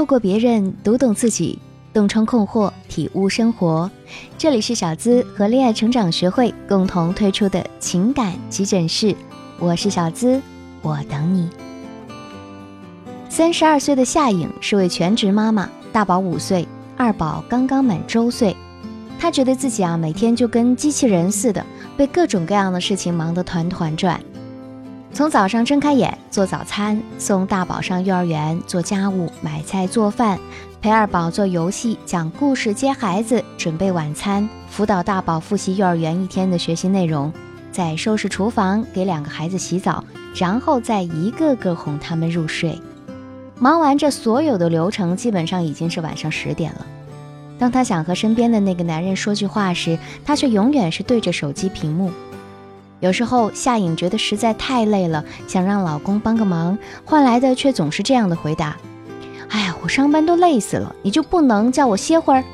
透过别人读懂自己，洞穿困惑，体悟生活。这里是小资和恋爱成长学会共同推出的情感急诊室，我是小资，我等你。三十二岁的夏颖是位全职妈妈，大宝五岁，二宝刚刚满周岁。她觉得自己啊，每天就跟机器人似的，被各种各样的事情忙得团团转。从早上睁开眼做早餐，送大宝上幼儿园，做家务、买菜、做饭，陪二宝做游戏、讲故事、接孩子、准备晚餐，辅导大宝复习幼儿园一天的学习内容，再收拾厨房，给两个孩子洗澡，然后再一个个哄他们入睡。忙完这所有的流程，基本上已经是晚上十点了。当她想和身边的那个男人说句话时，她却永远是对着手机屏幕。有时候夏颖觉得实在太累了，想让老公帮个忙，换来的却总是这样的回答：“哎呀，我上班都累死了，你就不能叫我歇会儿？”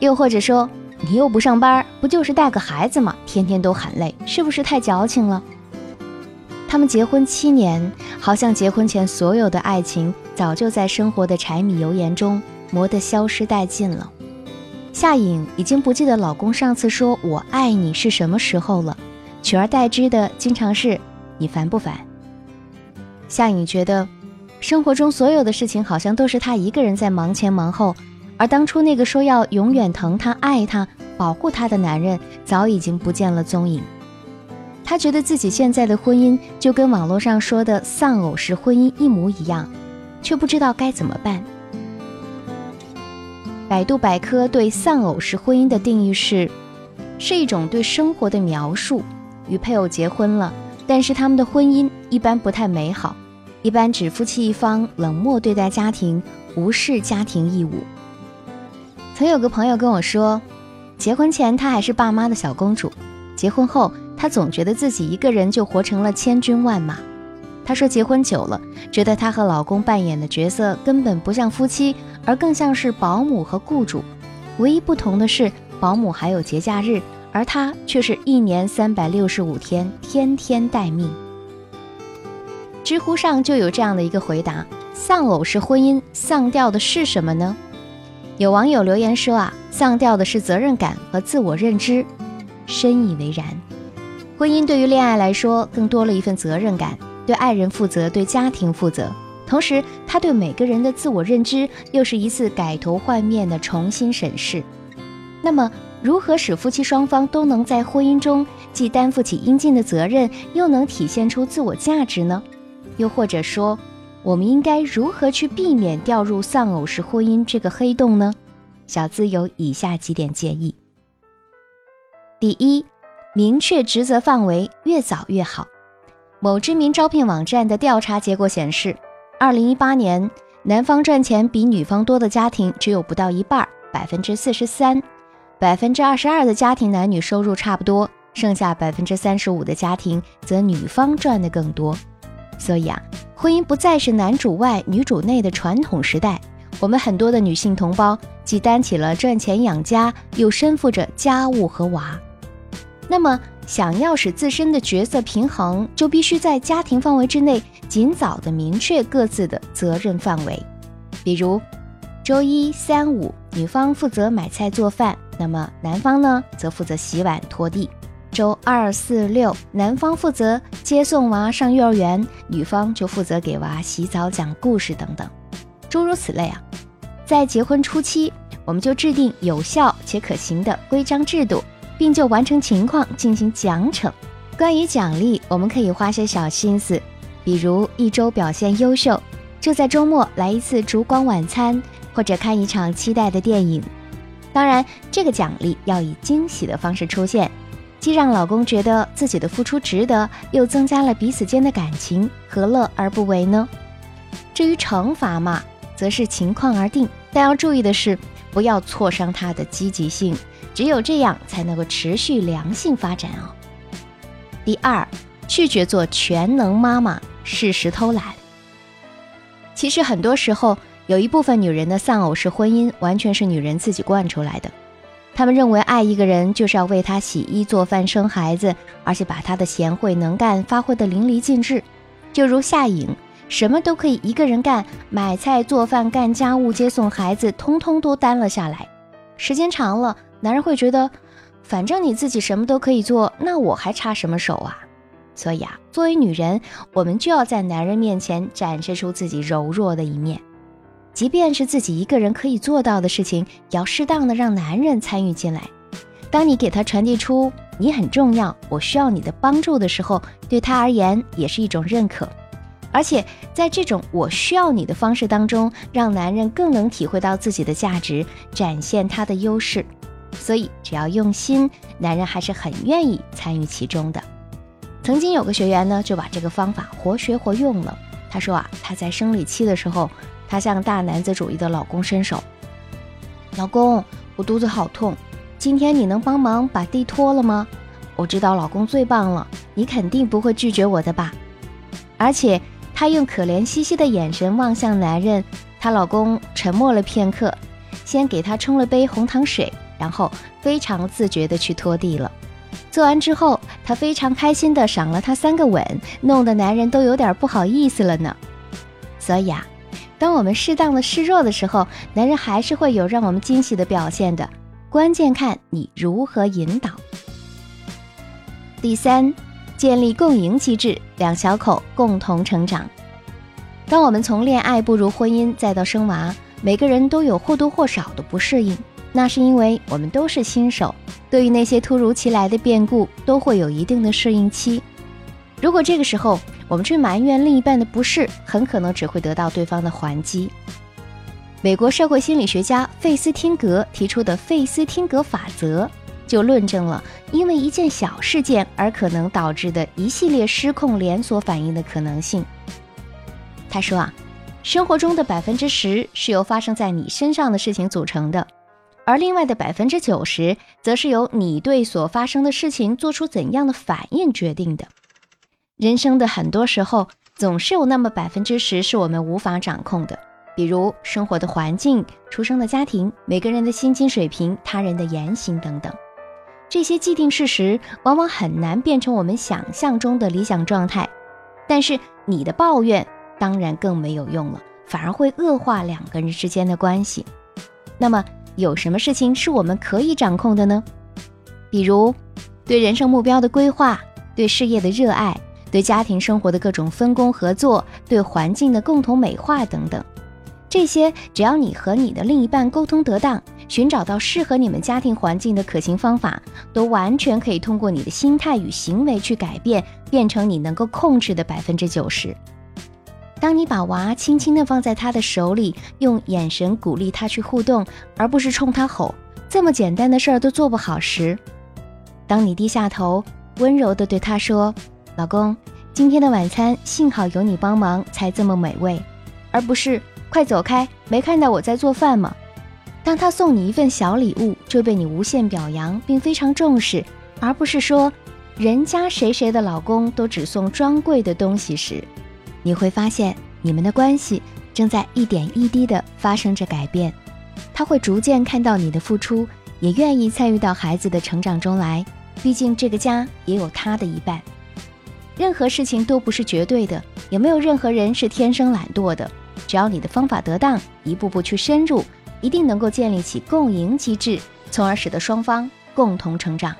又或者说：“你又不上班，不就是带个孩子吗？天天都喊累，是不是太矫情了？”他们结婚七年，好像结婚前所有的爱情早就在生活的柴米油盐中磨得消失殆尽了。夏颖已经不记得老公上次说我爱你是什么时候了。取而代之的经常是“你烦不烦？”夏颖觉得，生活中所有的事情好像都是她一个人在忙前忙后，而当初那个说要永远疼她、爱她、保护她的男人早已经不见了踪影。她觉得自己现在的婚姻就跟网络上说的丧偶式婚姻一模一样，却不知道该怎么办。百度百科对丧偶式婚姻的定义是：是一种对生活的描述。与配偶结婚了，但是他们的婚姻一般不太美好，一般指夫妻一方冷漠对待家庭，无视家庭义务。曾有个朋友跟我说，结婚前她还是爸妈的小公主，结婚后她总觉得自己一个人就活成了千军万马。她说结婚久了，觉得她和老公扮演的角色根本不像夫妻，而更像是保姆和雇主，唯一不同的是保姆还有节假日。而他却是一年三百六十五天，天天待命。知乎上就有这样的一个回答：丧偶式婚姻丧掉的是什么呢？有网友留言说啊，丧掉的是责任感和自我认知。深以为然。婚姻对于恋爱来说，更多了一份责任感，对爱人负责，对家庭负责。同时，他对每个人的自我认知又是一次改头换面的重新审视。那么，如何使夫妻双方都能在婚姻中既担负起应尽的责任，又能体现出自我价值呢？又或者说，我们应该如何去避免掉入丧偶式婚姻这个黑洞呢？小资有以下几点建议：第一，明确职责范围，越早越好。某知名招聘网站的调查结果显示，二零一八年，男方赚钱比女方多的家庭只有不到一半，百分之四十三。百分之二十二的家庭男女收入差不多，剩下百分之三十五的家庭则女方赚的更多。所以啊，婚姻不再是男主外女主内的传统时代。我们很多的女性同胞既担起了赚钱养家，又身负着家务和娃。那么，想要使自身的角色平衡，就必须在家庭范围之内尽早的明确各自的责任范围。比如，周一、三、五，女方负责买菜做饭。那么男方呢，则负责洗碗拖地。周二、四、六，男方负责接送娃上幼儿园，女方就负责给娃洗澡、讲故事等等，诸如此类啊。在结婚初期，我们就制定有效且可行的规章制度，并就完成情况进行奖惩。关于奖励，我们可以花些小心思，比如一周表现优秀，就在周末来一次烛光晚餐，或者看一场期待的电影。当然，这个奖励要以惊喜的方式出现，既让老公觉得自己的付出值得，又增加了彼此间的感情，何乐而不为呢？至于惩罚嘛，则是情况而定，但要注意的是，不要挫伤他的积极性，只有这样才能够持续良性发展哦。第二，拒绝做全能妈妈，适时偷懒。其实很多时候。有一部分女人的丧偶式婚姻完全是女人自己惯出来的，她们认为爱一个人就是要为他洗衣做饭生孩子，而且把他的贤惠能干发挥的淋漓尽致。就如夏颖什么都可以一个人干，买菜、做饭、干家务、接送孩子，通通都担了下来。时间长了，男人会觉得，反正你自己什么都可以做，那我还插什么手啊？所以啊，作为女人，我们就要在男人面前展示出自己柔弱的一面，即便是自己一个人可以做到的事情，也要适当的让男人参与进来。当你给他传递出你很重要，我需要你的帮助的时候，对他而言也是一种认可。而且在这种我需要你的方式当中，让男人更能体会到自己的价值，展现他的优势。所以只要用心，男人还是很愿意参与其中的。曾经有个学员呢，就把这个方法活学活用了。他说啊，他在生理期的时候，他向大男子主义的老公伸手：“老公，我肚子好痛。”今天你能帮忙把地拖了吗？我知道老公最棒了，你肯定不会拒绝我的吧？而且她用可怜兮兮的眼神望向男人，她老公沉默了片刻，先给她冲了杯红糖水，然后非常自觉地去拖地了。做完之后，他非常开心地赏了她三个吻，弄得男人都有点不好意思了呢。所以啊，当我们适当的示弱的时候，男人还是会有让我们惊喜的表现的。关键看你如何引导。第三，建立共赢机制，两小口共同成长。当我们从恋爱步入婚姻，再到生娃，每个人都有或多或少的不适应，那是因为我们都是新手，对于那些突如其来的变故，都会有一定的适应期。如果这个时候我们去埋怨另一半的不适，很可能只会得到对方的还击。美国社会心理学家费斯汀格提出的费斯汀格法则，就论证了因为一件小事件而可能导致的一系列失控连锁反应的可能性。他说啊，生活中的百分之十是由发生在你身上的事情组成的，而另外的百分之九十，则是由你对所发生的事情做出怎样的反应决定的。人生的很多时候，总是有那么百分之十是我们无法掌控的。比如生活的环境、出生的家庭、每个人的薪金水平、他人的言行等等，这些既定事实往往很难变成我们想象中的理想状态。但是你的抱怨当然更没有用了，反而会恶化两个人之间的关系。那么有什么事情是我们可以掌控的呢？比如对人生目标的规划、对事业的热爱、对家庭生活的各种分工合作、对环境的共同美化等等。这些只要你和你的另一半沟通得当，寻找到适合你们家庭环境的可行方法，都完全可以通过你的心态与行为去改变，变成你能够控制的百分之九十。当你把娃轻轻地放在他的手里，用眼神鼓励他去互动，而不是冲他吼，这么简单的事儿都做不好时，当你低下头，温柔地对他说：“老公，今天的晚餐幸好有你帮忙才这么美味，而不是。”快走开！没看到我在做饭吗？当他送你一份小礼物，就被你无限表扬并非常重视，而不是说人家谁谁的老公都只送专柜的东西时，你会发现你们的关系正在一点一滴地发生着改变。他会逐渐看到你的付出，也愿意参与到孩子的成长中来。毕竟这个家也有他的一半。任何事情都不是绝对的，也没有任何人是天生懒惰的。只要你的方法得当，一步步去深入，一定能够建立起共赢机制，从而使得双方共同成长。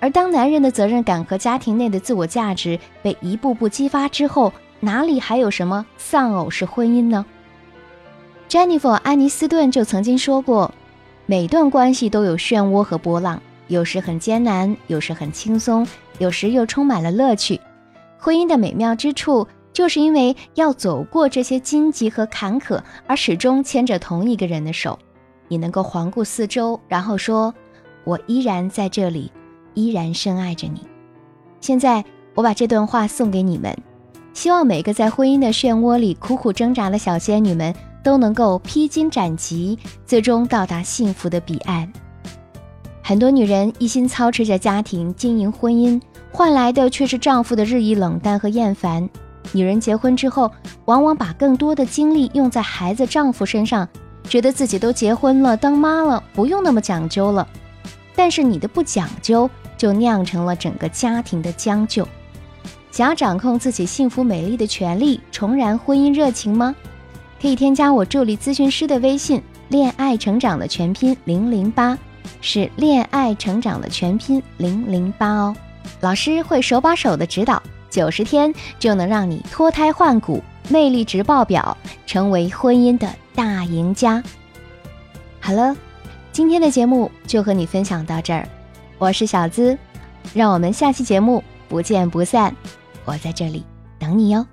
而当男人的责任感和家庭内的自我价值被一步步激发之后，哪里还有什么丧偶式婚姻呢？Jennifer 安妮斯顿就曾经说过，每段关系都有漩涡和波浪，有时很艰难，有时很轻松，有时又充满了乐趣。婚姻的美妙之处。就是因为要走过这些荆棘和坎坷，而始终牵着同一个人的手，你能够环顾四周，然后说：“我依然在这里，依然深爱着你。”现在，我把这段话送给你们，希望每个在婚姻的漩涡里苦苦挣扎的小仙女们都能够披荆斩棘，最终到达幸福的彼岸。很多女人一心操持着家庭经营婚姻，换来的却是丈夫的日益冷淡和厌烦。女人结婚之后，往往把更多的精力用在孩子、丈夫身上，觉得自己都结婚了、当妈了，不用那么讲究了。但是你的不讲究，就酿成了整个家庭的将就。想要掌控自己幸福美丽的权利，重燃婚姻热情吗？可以添加我助理咨询师的微信“恋爱成长”的全拼零零八，是恋爱成长的全拼零零八哦。老师会手把手的指导，九十天就能让你脱胎换骨，魅力值爆表，成为婚姻的大赢家。好了，今天的节目就和你分享到这儿，我是小资，让我们下期节目不见不散。我在这里等你哟。